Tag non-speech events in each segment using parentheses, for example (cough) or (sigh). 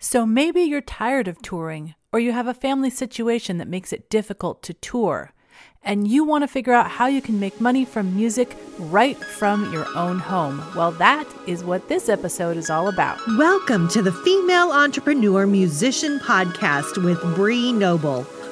So maybe you're tired of touring, or you have a family situation that makes it difficult to tour, and you want to figure out how you can make money from music right from your own home. Well, that is what this episode is all about. Welcome to the Female Entrepreneur Musician Podcast with Bree Noble.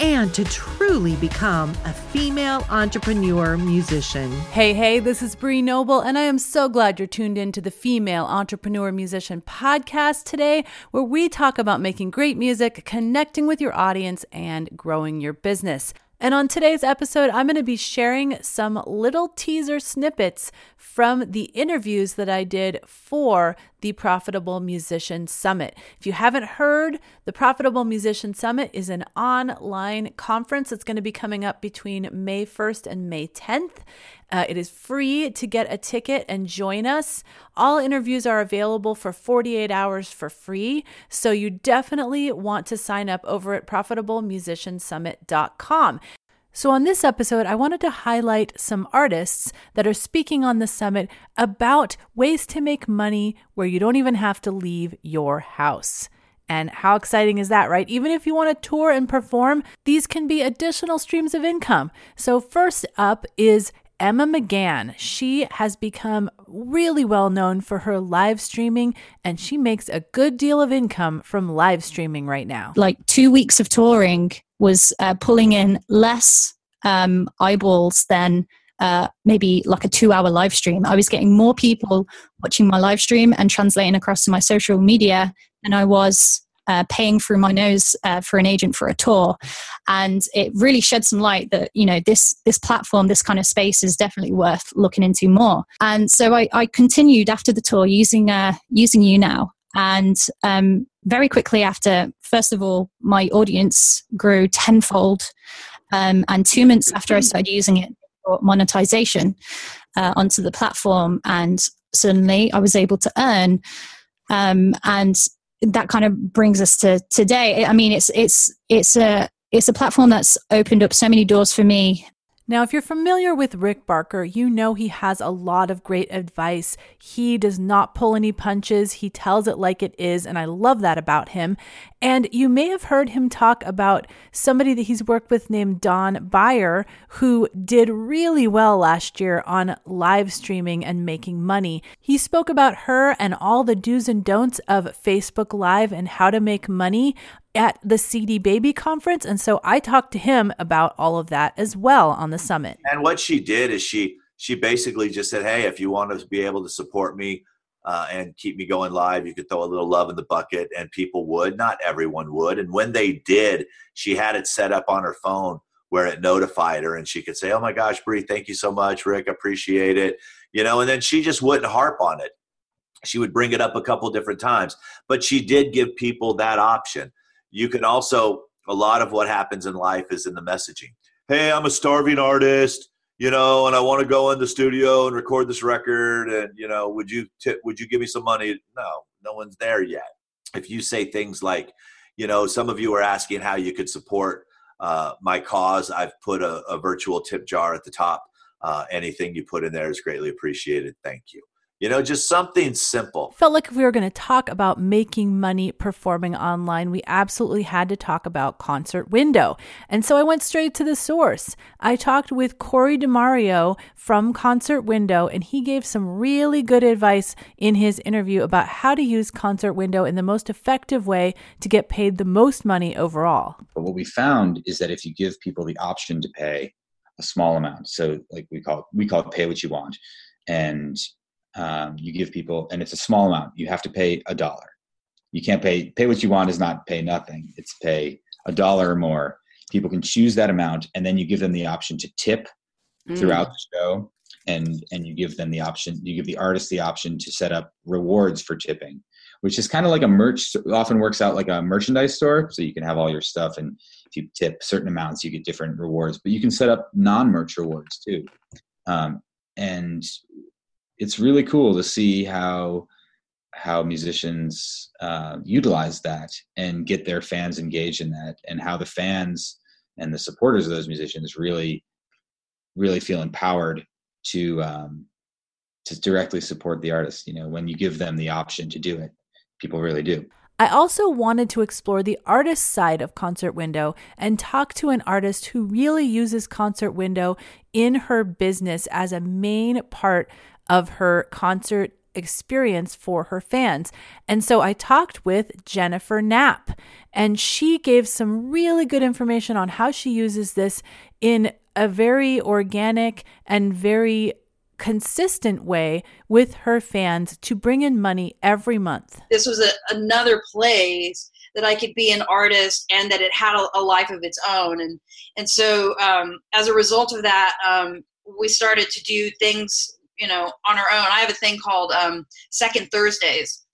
and to truly become a female entrepreneur musician. Hey, hey, this is Bree Noble, and I am so glad you're tuned in to the Female Entrepreneur Musician podcast today, where we talk about making great music, connecting with your audience, and growing your business. And on today's episode, I'm going to be sharing some little teaser snippets from the interviews that I did for the Profitable Musician Summit. If you haven't heard, the Profitable Musician Summit is an online conference that's going to be coming up between May 1st and May 10th. Uh, it is free to get a ticket and join us. All interviews are available for 48 hours for free. So you definitely want to sign up over at profitablemusiciansummit.com. So, on this episode, I wanted to highlight some artists that are speaking on the summit about ways to make money where you don't even have to leave your house. And how exciting is that, right? Even if you want to tour and perform, these can be additional streams of income. So, first up is Emma McGann. She has become really well known for her live streaming, and she makes a good deal of income from live streaming right now. Like two weeks of touring was uh, pulling in less um, eyeballs than uh, maybe like a two hour live stream. I was getting more people watching my live stream and translating across to my social media than I was uh, paying through my nose uh, for an agent for a tour, and it really shed some light that you know this this platform, this kind of space, is definitely worth looking into more. And so I, I continued after the tour using uh, using YouNow, and um, very quickly after, first of all, my audience grew tenfold, um, and two months after I started using it for monetization uh, onto the platform, and suddenly I was able to earn. Um, and that kind of brings us to today. I mean, it's it's it's a it's a platform that's opened up so many doors for me now, if you're familiar with Rick Barker, you know he has a lot of great advice. He does not pull any punches, he tells it like it is, and I love that about him. And you may have heard him talk about somebody that he's worked with named Dawn Beyer, who did really well last year on live streaming and making money. He spoke about her and all the do's and don'ts of Facebook Live and how to make money at the CD Baby conference. And so I talked to him about all of that as well on the summit. And what she did is she she basically just said, "Hey, if you want to be able to support me uh, and keep me going live, you could throw a little love in the bucket." And people would, not everyone would. And when they did, she had it set up on her phone where it notified her, and she could say, "Oh my gosh, Bree, thank you so much, Rick, appreciate it." You know, and then she just wouldn't harp on it. She would bring it up a couple different times, but she did give people that option you can also a lot of what happens in life is in the messaging. Hey i'm a starving artist you know and i want to go in the studio and record this record and you know would you t- would you give me some money? No no one's there yet. If you say things like you know some of you are asking how you could support uh, my cause i've put a, a, virtual tip jar at the top. Uh, anything you put in there is greatly appreciated. Thank you you know, just something simple. Felt like if we were going to talk about making money performing online, we absolutely had to talk about Concert Window. And so I went straight to the source. I talked with Corey DeMario from Concert Window, and he gave some really good advice in his interview about how to use Concert Window in the most effective way to get paid the most money overall. But what we found is that if you give people the option to pay a small amount, so like we call it, we call it pay what you want, and um, you give people, and it's a small amount. You have to pay a dollar. You can't pay pay what you want is not pay nothing. It's pay a dollar or more. People can choose that amount, and then you give them the option to tip mm. throughout the show, and and you give them the option. You give the artist the option to set up rewards for tipping, which is kind of like a merch. Often works out like a merchandise store, so you can have all your stuff, and if you tip certain amounts, you get different rewards. But you can set up non-merch rewards too, um, and it's really cool to see how how musicians uh, utilize that and get their fans engaged in that, and how the fans and the supporters of those musicians really really feel empowered to um, to directly support the artist. You know, when you give them the option to do it, people really do. I also wanted to explore the artist side of Concert Window and talk to an artist who really uses Concert Window in her business as a main part of her concert experience for her fans. And so I talked with Jennifer Knapp, and she gave some really good information on how she uses this in a very organic and very consistent way with her fans to bring in money every month. This was a, another place that I could be an artist and that it had a, a life of its own. And, and so um, as a result of that, um, we started to do things, you know, on our own. I have a thing called um, Second Thursdays.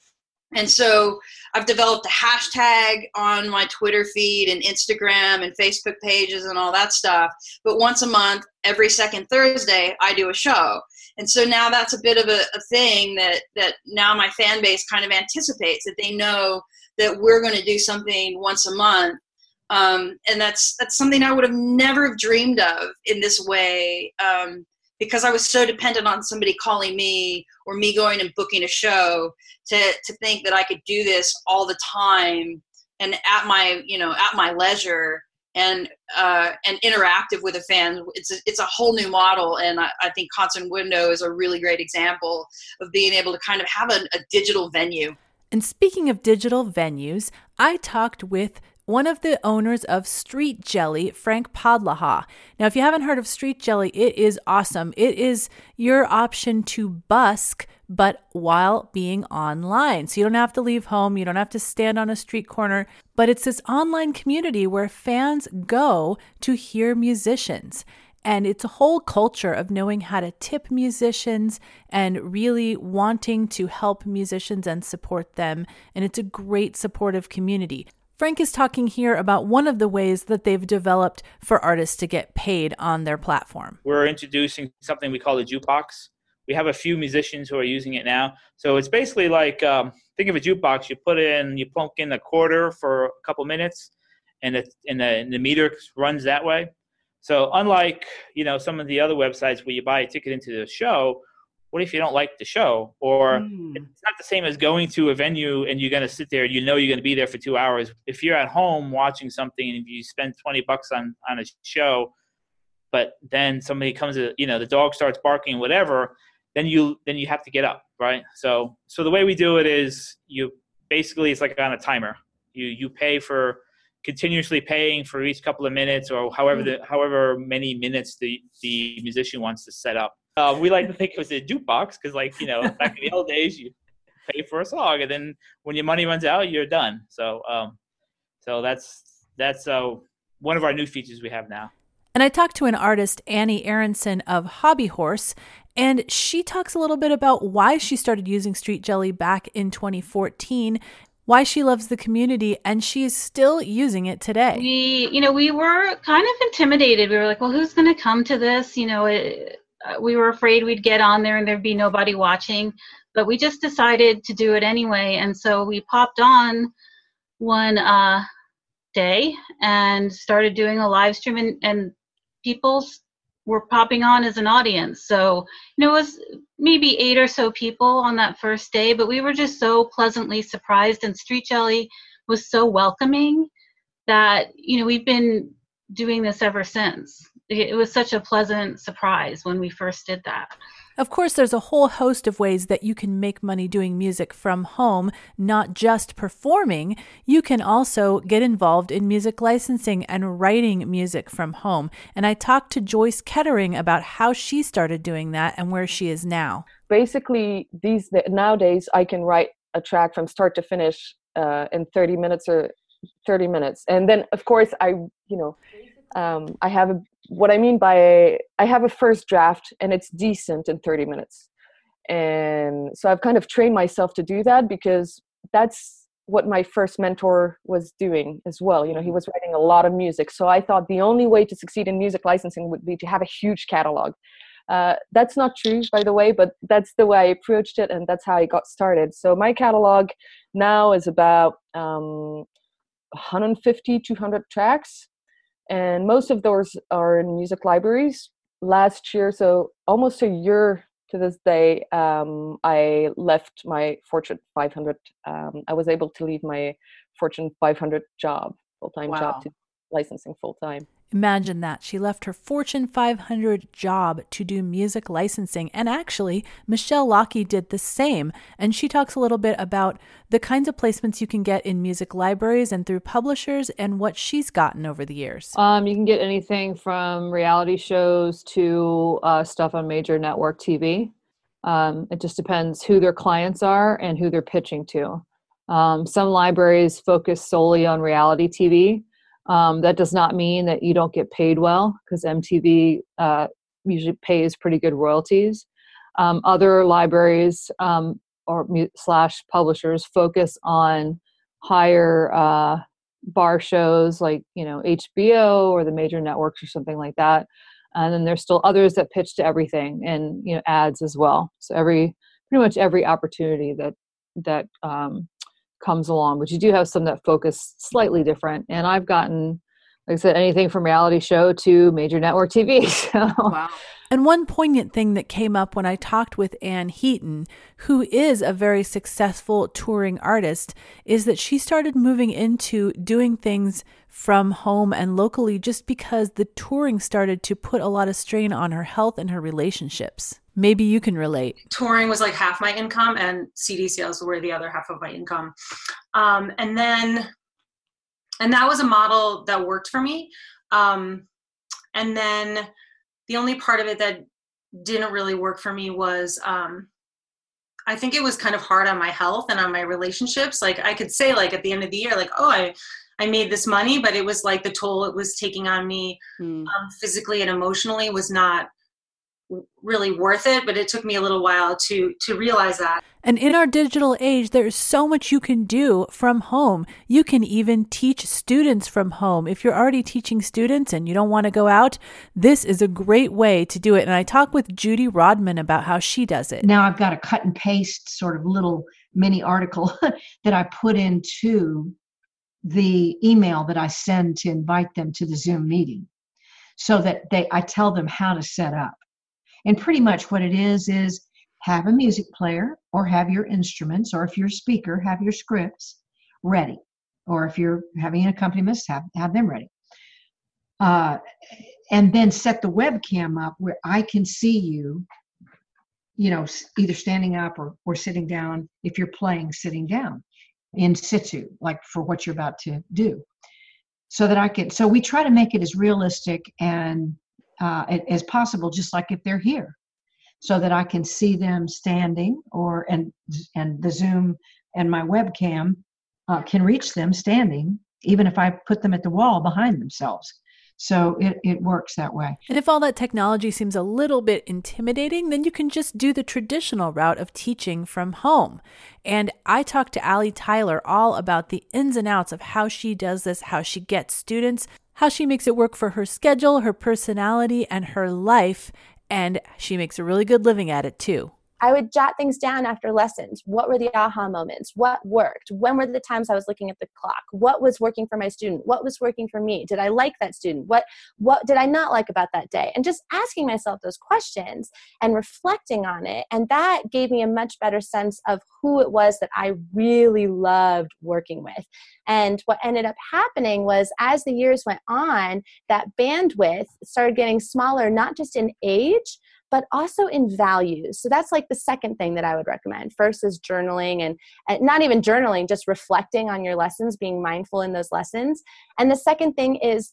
And so I've developed a hashtag on my Twitter feed and Instagram and Facebook pages and all that stuff. But once a month, every second Thursday, I do a show and so now that's a bit of a, a thing that that now my fan base kind of anticipates that they know that we're going to do something once a month um, and that's that's something I would have never dreamed of in this way um, because I was so dependent on somebody calling me or me going and booking a show to to think that I could do this all the time and at my you know at my leisure and uh, and interactive with a fan. It's a, it's a whole new model, and I, I, think Concert Window is a really great example of being able to kind of have a, a digital venue. And speaking of digital venues, I talked with one of the owners of Street Jelly, Frank Podlaha. Now, if you haven't heard of Street Jelly, it is awesome. It is your option to busk, but while being online. So you don't have to leave home, you don't have to stand on a street corner, but it's this online community where fans go to hear musicians. And it's a whole culture of knowing how to tip musicians and really wanting to help musicians and support them. And it's a great supportive community. Frank is talking here about one of the ways that they've developed for artists to get paid on their platform. We're introducing something we call a jukebox. We have a few musicians who are using it now. So it's basically like um, think of a jukebox. You put in, you plunk in a quarter for a couple minutes, and it, and the, and the meter runs that way. So unlike you know some of the other websites where you buy a ticket into the show, what if you don't like the show? Or mm. it's not the same as going to a venue and you're going to sit there and you know you're going to be there for two hours. If you're at home watching something and you spend 20 bucks on on a show but then somebody comes to you know the dog starts barking whatever then you then you have to get up right? So so the way we do it is you basically it's like on a timer. You you pay for continuously paying for each couple of minutes or however hmm. the however many minutes the the musician wants to set up uh, we like to think it was a jukebox because, like, you know, back in the old days, you pay for a song, and then when your money runs out, you're done. So, um, so that's that's uh, one of our new features we have now. And I talked to an artist, Annie Aronson of Hobby Horse, and she talks a little bit about why she started using Street Jelly back in 2014 why she loves the community and she's still using it today. We, you know, we were kind of intimidated. We were like, well, who's going to come to this? You know, it, uh, we were afraid we'd get on there and there'd be nobody watching, but we just decided to do it anyway. And so we popped on one uh, day and started doing a live stream, and, and people were popping on as an audience. So, you know, it was maybe eight or so people on that first day, but we were just so pleasantly surprised. And Street Jelly was so welcoming that, you know, we've been doing this ever since it was such a pleasant surprise when we first did that. Of course, there's a whole host of ways that you can make money doing music from home, not just performing. You can also get involved in music licensing and writing music from home. And I talked to Joyce Kettering about how she started doing that and where she is now. Basically, these nowadays I can write a track from start to finish uh, in 30 minutes or 30 minutes, and then of course I, you know, um, I have a, what I mean by I have a first draft and it's decent in 30 minutes. And so I've kind of trained myself to do that because that's what my first mentor was doing as well. You know, he was writing a lot of music. So I thought the only way to succeed in music licensing would be to have a huge catalog. Uh, that's not true, by the way, but that's the way I approached it, and that's how I got started. So my catalog now is about um, 150, 200 tracks, and most of those are in music libraries. Last year, so almost a year to this day, um, I left my Fortune 500. Um, I was able to leave my Fortune 500 job, full time wow. job, to licensing full time. Imagine that. She left her Fortune 500 job to do music licensing. And actually, Michelle Lockey did the same. And she talks a little bit about the kinds of placements you can get in music libraries and through publishers and what she's gotten over the years. Um, you can get anything from reality shows to uh, stuff on major network TV. Um, it just depends who their clients are and who they're pitching to. Um, some libraries focus solely on reality TV um, that does not mean that you don't get paid well because MTV uh, usually pays pretty good royalties. Um, other libraries um, or slash publishers focus on higher uh, bar shows like you know HBO or the major networks or something like that. And then there's still others that pitch to everything and you know ads as well. So every pretty much every opportunity that that um, comes along, but you do have some that focus slightly different. And I've gotten, like I said, anything from reality show to major network TV. (laughs) So. Wow. And one poignant thing that came up when I talked with Anne Heaton, who is a very successful touring artist, is that she started moving into doing things from home and locally just because the touring started to put a lot of strain on her health and her relationships. Maybe you can relate. Touring was like half my income, and CD sales were the other half of my income. Um, and then, and that was a model that worked for me. Um, and then the only part of it that didn't really work for me was um, I think it was kind of hard on my health and on my relationships. Like I could say, like at the end of the year, like, oh, I I made this money, but it was like the toll it was taking on me mm. um, physically and emotionally was not really worth it but it took me a little while to to realize that. And in our digital age there's so much you can do from home. You can even teach students from home. If you're already teaching students and you don't want to go out this is a great way to do it. And i talked with judy rodman about how she does it. Now i've got a cut and paste sort of little mini article (laughs) that i put into the email that i send to invite them to the zoom meeting so that they i tell them how to set up and pretty much what it is is have a music player or have your instruments, or if you're a speaker, have your scripts ready. Or if you're having accompanimists, have, have them ready. Uh, and then set the webcam up where I can see you, you know, either standing up or, or sitting down if you're playing sitting down in situ, like for what you're about to do. So that I can, so we try to make it as realistic and uh, as possible, just like if they're here, so that I can see them standing, or and and the Zoom and my webcam uh, can reach them standing, even if I put them at the wall behind themselves. So it, it works that way. And if all that technology seems a little bit intimidating, then you can just do the traditional route of teaching from home. And I talked to Allie Tyler all about the ins and outs of how she does this, how she gets students how she makes it work for her schedule, her personality, and her life. And she makes a really good living at it too. I would jot things down after lessons. What were the aha moments? What worked? When were the times I was looking at the clock? What was working for my student? What was working for me? Did I like that student? What what did I not like about that day? And just asking myself those questions and reflecting on it. And that gave me a much better sense of who it was that I really loved working with. And what ended up happening was as the years went on, that bandwidth started getting smaller, not just in age, but also in values. So that's like the second thing that I would recommend. First is journaling and, and not even journaling, just reflecting on your lessons, being mindful in those lessons. And the second thing is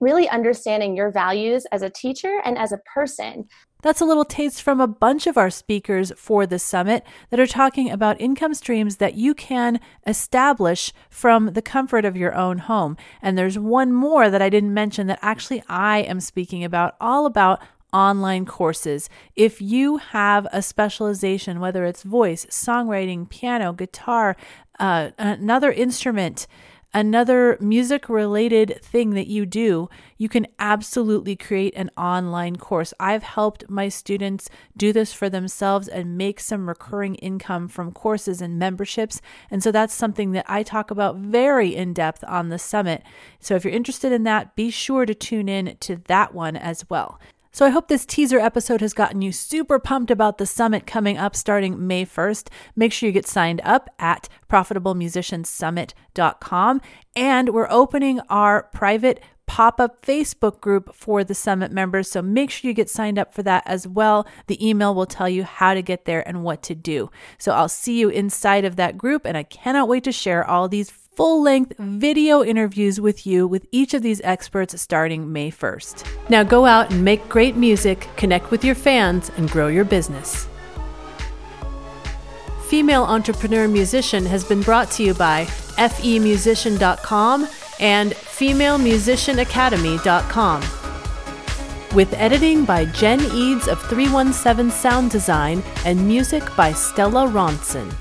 really understanding your values as a teacher and as a person. That's a little taste from a bunch of our speakers for the summit that are talking about income streams that you can establish from the comfort of your own home. And there's one more that I didn't mention that actually I am speaking about, all about online courses. If you have a specialization, whether it's voice, songwriting, piano, guitar, uh, another instrument, another music related thing that you do, you can absolutely create an online course. I've helped my students do this for themselves and make some recurring income from courses and memberships. And so that's something that I talk about very in depth on the summit. So if you're interested in that, be sure to tune in to that one as well. So I hope this teaser episode has gotten you super pumped about the summit coming up starting May 1st. Make sure you get signed up at profitablemusiciansummit.com. And we're opening our private pop up Facebook group for the summit members. So make sure you get signed up for that as well. The email will tell you how to get there and what to do. So I'll see you inside of that group, and I cannot wait to share all these full length video interviews with you with each of these experts starting May 1st. Now go out and make great music, connect with your fans, and grow your business. Female Entrepreneur Musician has been brought to you by femusician.com and femalemusicianacademy.com. With editing by Jen Eads of 317 Sound Design and music by Stella Ronson.